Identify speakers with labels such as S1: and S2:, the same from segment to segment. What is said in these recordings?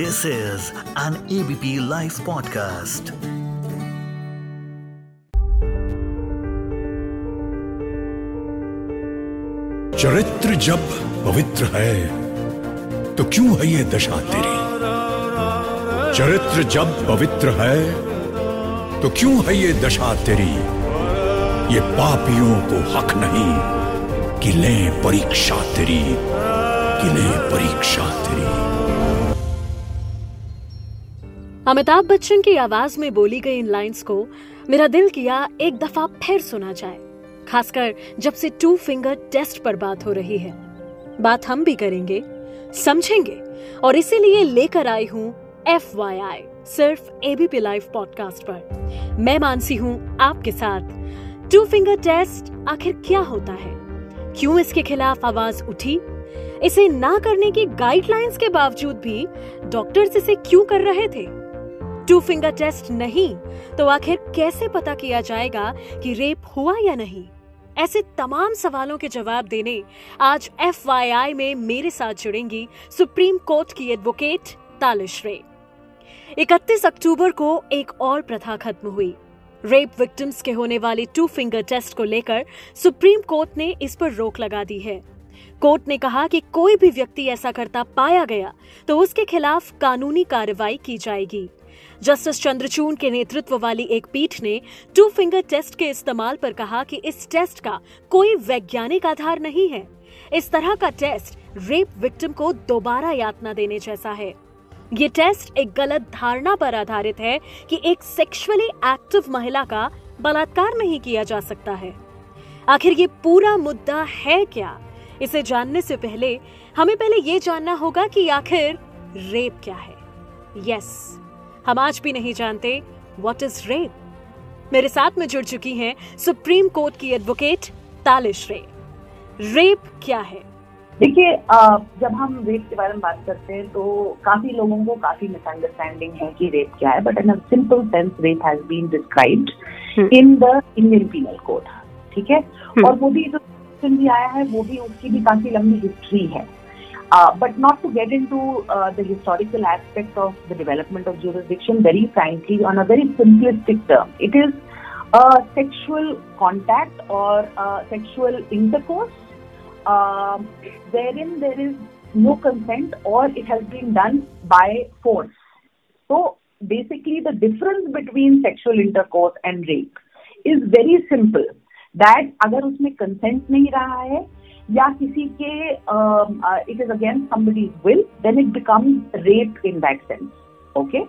S1: This is an ABP Life podcast.
S2: चरित्र जब पवित्र है तो क्यों है ये दशा तेरी? चरित्र जब पवित्र है तो क्यों है ये दशा तेरी? ये पापियों को हक नहीं कि ले परीक्षा तेरी, कि ले परीक्षा तेरी।
S3: अमिताभ बच्चन की आवाज़ में बोली गई इन लाइंस को मेरा दिल किया एक दफ़ा फिर सुना जाए, खासकर जब से टू फिंगर टेस्ट पर बात हो रही है। बात हम भी करेंगे, समझेंगे, और इसीलिए लेकर आई हूँ एफ़ वाई आई सिर्फ़ एबीपी लाइव पॉडकास्ट पर। मैं मानसी हूँ आपके साथ। टू फिंगर टेस्ट आखिर क्या होता है? क्यों इसके खिलाफ आवाज़ उठी? इसे ना करने की गाइडलाइंस के बावजूद भी डॉक्टर्स इसे क्यों कर रहे थे? टू फिंगर टेस्ट नहीं। तो आखिर कैसे पता किया जाएगा कि रेप हुआ या नहीं? ऐसे तमाम सवालों के जवाब देने आज एफ़ में मेरे साथ जुड़ेंगी सुप्रीम कोर्ट की एडवोकेट तालिश रे। 31 अक्टूबर को एक और प्रथा खत्म हुई। रेप विक्टिम्स के होने वाले टू फिंगर टेस्ट को लेकर सुप्रीम कोर्ट ने इस पर रोक लगा दी है। कोर्ट ने कहा कि कोई भी व्यक्ति ऐसा करता पाया गया तो उसके खिलाफ कानूनी कार्रवाई की जाएगी। जस्टिस चंद्रचूड़ के नेतृत्व वाली एक पीठ ने टू फिंगर टेस्ट के इस्तेमाल पर कहा कि इस टेस्ट का कोई वैज्ञानिक आधार नहीं है। इस तरह का टेस्ट रेप विक्टिम को दोबारा यातना देने जैसा है। ये टेस्ट एक गलत धारणा पर आधारित है कि एक सेक्सुअली एक्टिव महिला का बलात्कार नहीं किया जा सकता है। आखिर ये पूरा मुद्दा है क्या? इसे जानने से पहले हमें पहले ये जानना होगा कि आखिर रेप क्या है। यस। हम आज भी नहीं जानते व्हाट इज़ रेप मेरे साथ में जुड़ चुकी हैं सुप्रीम कोर्ट की एडवोकेट तालिश रे। रेप क्या है?
S4: देखिए जब हम रेप के बारे में बात करते हैं तो काफ़ी लोगों को काफ़ी मिसअंडरस्टैंडिंग है कि रेप क्या है but in simple sense rape has been described in the Indian penal code ठीक है? हम्म। और वो भी जो भी आया है वो भी उसकी भी काफ़ी लंबी हिस्ट्री है। Uh, but not to get into uh, the historical aspect of the development of jurisdiction, very frankly, on a very simplistic term, it is a sexual contact or a sexual intercourse uh, wherein there is no consent or it has been done by force. So basically, the difference between sexual intercourse and rape is very simple. That अगर उसमें consent नहीं रहा है या किसी के it is against somebody's will then it become rape in that sense okay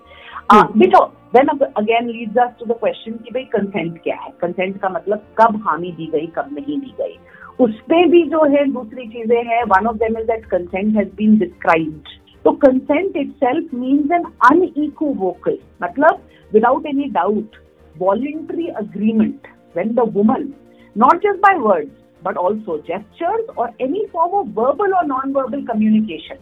S4: then again leads us to the question कि भाई कंसेंट क्या है? कंसेंट का मतलब कब हामी दी गई कब नहीं दी गई? उसमें भी जो है दूसरी चीज़ें हैं one of them is that consent has been described तो consent itself means an unequivocal मतलब without any doubt voluntary agreement when the woman not just by words but also gestures or any form of verbal or non-verbal communication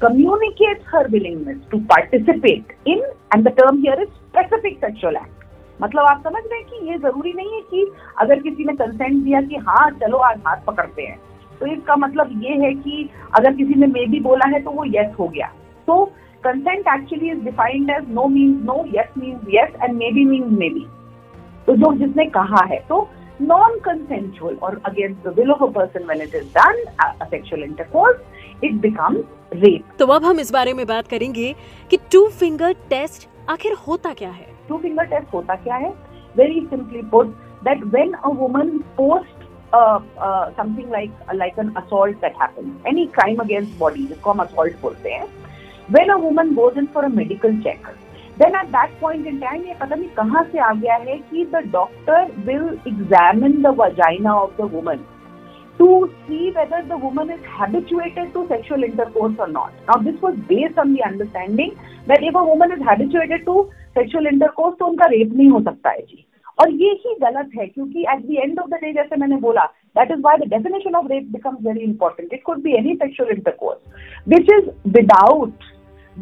S4: communicates her willingness to participate in and the term here is specific sexual act मतलब आप समझ रहे हैं कि ये ज़रूरी नहीं है कि अगर किसी ने कंसेंट दिया कि हाँ चलो आज हाथ पकड़ते हैं तो इसका मतलब ये है कि अगर किसी ने मे बी बोला है तो वो यस हो गया तो consent actually is defined as no means no yes means yes and maybe means maybe तो जो जिसने कहा है तो non-consensual or against the will of a person when it is done, a, a sexual intercourse, it becomes rape.
S3: तो अब हम इस बारे में बात करेंगे कि टू फिंगर टेस्ट आखिर होता क्या है
S4: टू फिंगर टेस्ट होता क्या है very simply put that when a woman post uh, uh, something like like an assault that happens, any crime against body, जिसको हम assault बोलते हैं. When a woman goes in for a medical check, then at that point in time ये पता नहीं कहाँ से आ गया है कि the doctor will examine the vagina of the woman to see whether the woman is habituated to sexual intercourse or not. Now, this was based on the understanding that if a woman is habituated to sexual intercourse, तो उनका rape नहीं हो सकता है जी और ये ही गलत है क्योंकि at the end of the day जैसे मैंने बोला that is why the definition of rape becomes very important it could be any sexual intercourse which is without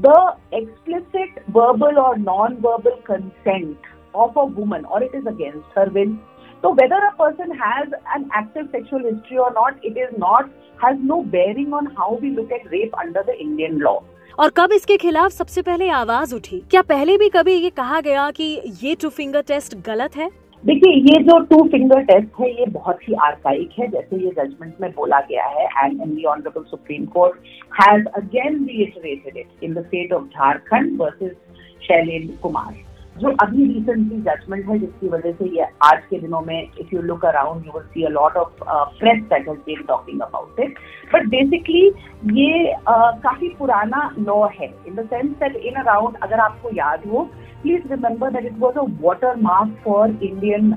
S4: the explicit verbal or non-verbal consent of a woman or it is against her will. So whether a person has an active sexual history or not, it is not, has no bearing on how we look at rape under the Indian law.
S3: और कब इसके खिलाफ सबसे पहले आवाज़ उठी क्या पहले भी कभी ये कहा गया कि ये टू फिंगर टेस्ट गलत है
S4: देखिए ये जो टू फिंगर टेस्ट है ये बहुत ही आर्काइक है जैसे ये जजमेंट में बोला गया है and in the honourable supreme court has again reiterated it in the state of Jharkhand versus Shailendra Kumar जो अभी रिसेंटली जजमेंट है जिसकी वजह से ये आज के दिनों में if you look around you will see a lot of press that has been talking about it but basically ये uh, काफ़ी पुराना लॉ है in the sense that in around अगर आपको याद हो please remember that it was a watermark for Indian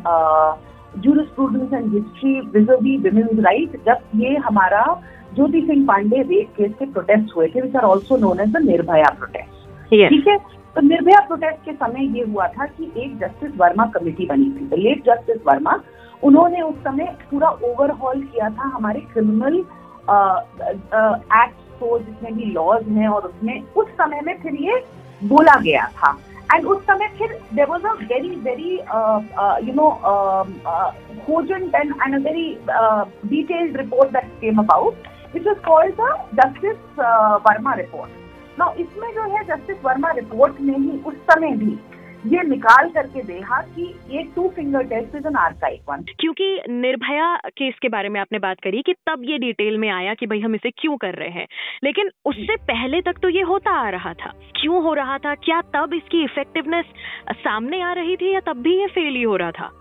S4: jurisprudence and history vis-a-vis women's right जब ये हमारा ज्योति सिंह पांडे रेप केस के प्रोटेस्ट हुए थे which are also known as the Nirbhaya protest ठीक है? तो निर्भया प्रोटेस्ट के समय ये हुआ था कि एक जस्टिस वर्मा कमेटी बनी थी। द लेट जस्टिस वर्मा उन्होंने उस समय पूरा ओवरहॉल किया था हमारे क्रिमिनल एक्ट को जितने भी लॉज हैं और उसमें उस समय में फिर ये बोला गया था। एंड उस समय फिर there was a very very you know cogent and and a very detailed report that came about which is called the justice Verma report ना इसमें जो है जस्टिस वर्मा रिपोर्ट में ही उस समय भी ये निकाल करके देखा कि ये two finger test is an archaic one
S3: क्योंकि निर्भया केस के बारे में आपने बात करी कि तब ये डिटेल में आया कि भाई हम इसे क्यों कर रहे हैं। लेकिन उससे पहले तक तो ये होता आ रहा था। क्यों हो रहा था? क्या तब इसकी इफेक्टिवनेस सामने आ रही थी या तब भी ये फेल ही हो रहा था?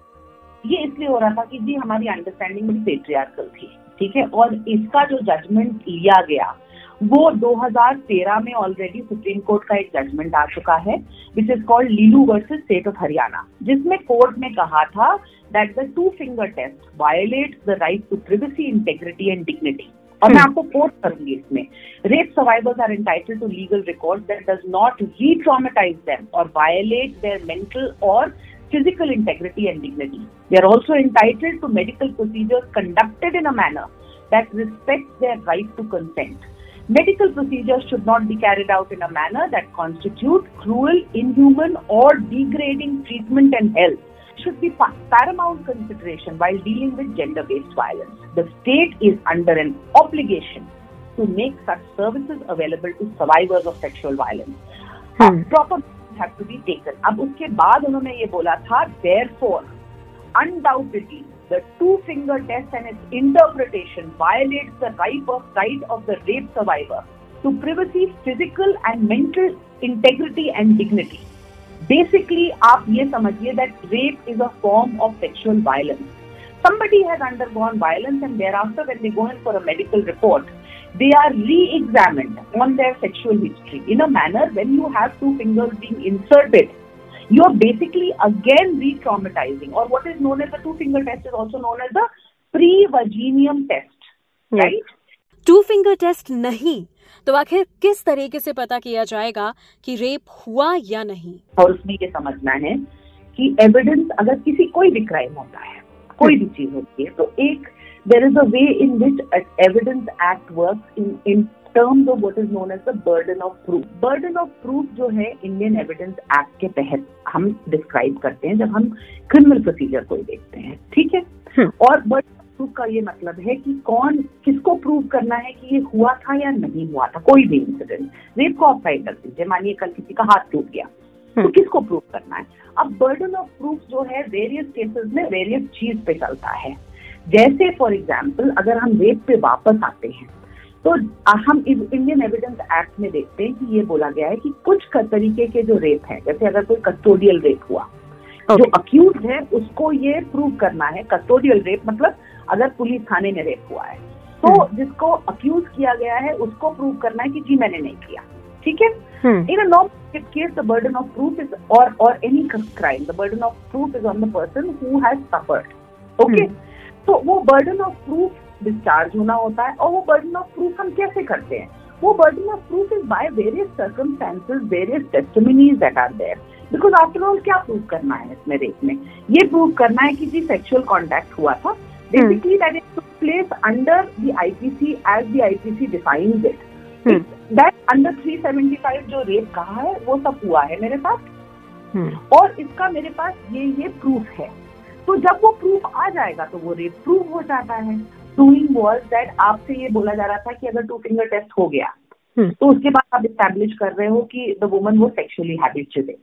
S4: ये इसलिए हो रहा था कि जी हमारी अंडरस्टैंडिंग बड़ी पेट्रियार्कल थी ठीक है? और इसका जो जजमेंट लिया गया वो 2013 में ऑलरेडी सुप्रीम कोर्ट का एक जजमेंट आ चुका है which is called Lillu versus state of Haryana जिसमें कोर्ट ने कहा था that the two finger test violate the right to privacy integrity and dignity और मैं hmm. आपको कोट करूँगी इसमें rape survivors are entitled to legal record that does not retraumatise them और वायोलेट देयर मेंटल और physical integrity and dignity. They are also entitled to medical procedures conducted in a manner that respects their right to consent. Medical procedures should not be carried out in a manner that constitute cruel, inhuman, or degrading treatment and health. Should be paramount consideration while dealing with gender based violence. The state is under an obligation to make such services available to survivors of sexual violence. Hmm. Proper have to be taken. अब उसके बाद उन्होंने ये बोला था therefore undoubtedly the two finger test and its interpretation violates the right of, right of the rape survivor to privacy, physical and mental integrity and dignity. Basically, आप ये समझिए that rape is a form of sexual violence. Somebody has undergone violence and thereafter when they go in for a medical report, they are re-examined on their sexual history in a manner when you have two fingers being inserted you are basically again re-traumatizing. Or what is known as the two-finger test is also known as the pre-vaginum test, yeah. right?
S3: Two finger test नहीं तो आखिर किस तरीके से पता किया जाएगा कि रेप हुआ या नहीं
S4: और उसमें ये समझना है कि एविडेंस अगर किसी कोई भी क्राइम होता है कोई भी चीज़ होती है तो एक there is a way in which evidence act work in in terms of what is known as the burden of proof burden of proof जो है इंडियन एविडेंस एक्ट के तहत हम डिस्क्राइब करते हैं जब हम क्रिमिनल प्रोसीजर को देखते हैं ठीक है? हम्म। और बर्डन ऑफ़ प्रूफ का ये मतलब है कि कौन किसको प्रूव करना है कि ये हुआ था या नहीं हुआ था कोई भी इंसिडेंट रेप को आप साइड कर दीजिए मानिए कल किसी का हाथ टूट गया तो हम्म। किसको प्रूव करना है? अब बर्डन ऑफ़ प्रूफ जो है वेरियस केसेस में वेरियस चीज़ पे चलता है। जैसे फॉर एग्ज़ाम्पल अगर हम रेप पे वापस आते हैं तो हम इंडियन एविडेंस एक्ट में देखते हैं कि ये बोला गया है कि कुछ तरीके के जो रेप है जैसे अगर कोई कस्टोडियल रेप हुआ okay. जो अक्यूज है उसको ये प्रूव करना है कस्टोडियल रेप मतलब अगर पुलिस थाने में रेप हुआ है तो hmm. जिसको अक्यूज किया गया है उसको प्रूव करना है कि जी मैंने नहीं किया ठीक है in a normal case the burden of proof is और और any crime the burden of proof is on the person who has suffered okay तो वो बर्डन ऑफ़ प्रूफ डिस्चार्ज होना होता है और वो बर्डन ऑफ़ प्रूफ हम कैसे करते हैं? वो burden of proof is by various circumstances various testimonies that are there because after all क्या प्रूव करना है इसमें रेप में? ये प्रूव करना है कि जी सेक्सुअल कॉन्टेक्ट हुआ था। Basically that is to place under the IPC as the IPC defines it that under 375 जो रेप कहा है वो सब हुआ है मेरे पास hmm. और इसका मेरे पास ये ये प्रूफ है। तो जब वो प्रूफ आ जाएगा तो वो रेप प्रूफ हो जाता है। डूइंग वॉज़ दैट आपसे ये बोला जा रहा था कि अगर टू फिंगर टेस्ट हो गया
S3: हम्म।
S4: तो उसके बाद आप इस्टेब्लिश कर रहे हो कि द वुमन वो सेक्सुअली हैबिचुएटेड।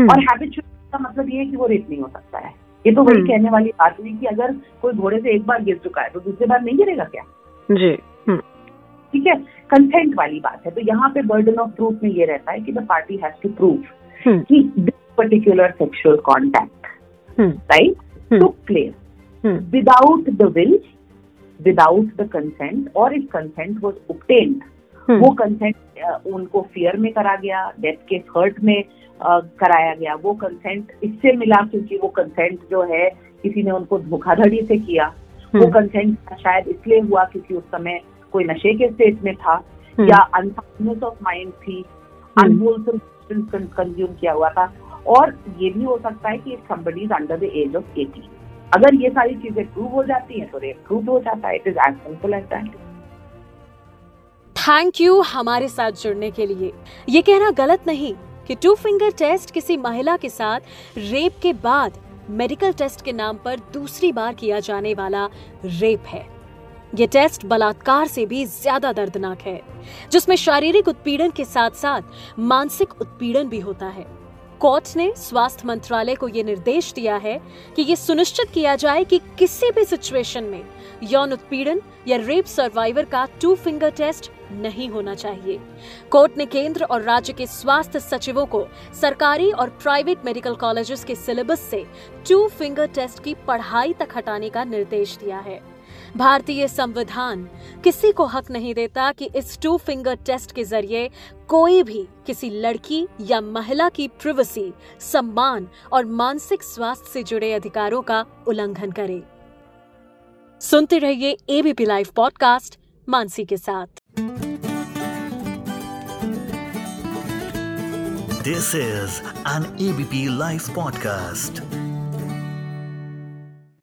S4: और हैबिचुएटेड का मतलब ये है कि वो रेप नहीं हो सकता है। ये तो वही
S3: हम्म।
S4: कहने वाली बात हुई कि अगर कोई घोड़े से एक बार गिर चुका है तो दूसरी बार नहीं गिरेगा क्या?
S3: जी हम्म,
S4: ठीक है? कंसेंट वाली बात है। तो यहाँ पे बर्डन ऑफ़ प्रूफ में ये रहता है कि the party has to prove
S3: hmm,
S4: कि this particular
S3: sexual
S4: contact
S3: right.
S4: To place
S3: hmm,
S4: without the will, without the consent, or if consent was obtained,
S3: hmm,
S4: वो कंसेंट उनको फियर में करा गया डेथ के हर्ट में अ, कराया गया वो कंसेंट इससे मिला क्योंकि वो कंसेंट जो है किसी ने उनको धोखाधड़ी से किया। वो
S3: हम्म,
S4: कंसेंट शायद इसलिए हुआ क्योंकि उस समय कोई नशे के स्टेट में था
S3: हम्म,
S4: या अनसाउंडनेस ऑफ़ माइंड थी अनहोलसम कंज्यूम किया हुआ था और ये भी हो सकता है कि somebody is under the age of 18 अगर ये सारी चीज़ें प्रूव हो जाती हैं तो रेप प्रूव हो जाता है। It is as simple as that
S3: thank you हमारे साथ जुड़ने के लिए। ये कहना गलत नहीं कि टू फिंगर टेस्ट किसी महिला के साथ रेप के बाद मेडिकल टेस्ट के नाम पर दूसरी बार किया जाने वाला रेप है। ये टेस्ट बलात्कार से भी ज़्यादा दर्दनाक है, जिसमें शारीरिक उत्पीड़न के साथ साथ मानसिक उत्पीड़न भी होता है। कोर्ट ने स्वास्थ्य मंत्रालय को ये निर्देश दिया है कि ये सुनिश्चित किया जाए कि किसी भी सिचुएशन में यौन उत्पीड़न या रेप सर्वाइवर का टू फिंगर टेस्ट नहीं होना चाहिए। कोर्ट ने केंद्र और राज्य के स्वास्थ्य सचिवों को सरकारी और प्राइवेट मेडिकल कॉलेजेस के सिलेबस से टू फिंगर टेस्ट की पढ़ाई तक हटाने का निर्देश दिया है। भारतीय संविधान किसी को हक नहीं देता कि इस टू फिंगर टेस्ट के ज़रिए कोई भी किसी लड़की या महिला की प्रिवेसी सम्मान और मानसिक स्वास्थ्य से जुड़े अधिकारों का उल्लंघन करे सुनते रहिए एबीपी लाइव पॉडकास्ट मानसी के साथ
S1: This is an ABP Life podcast.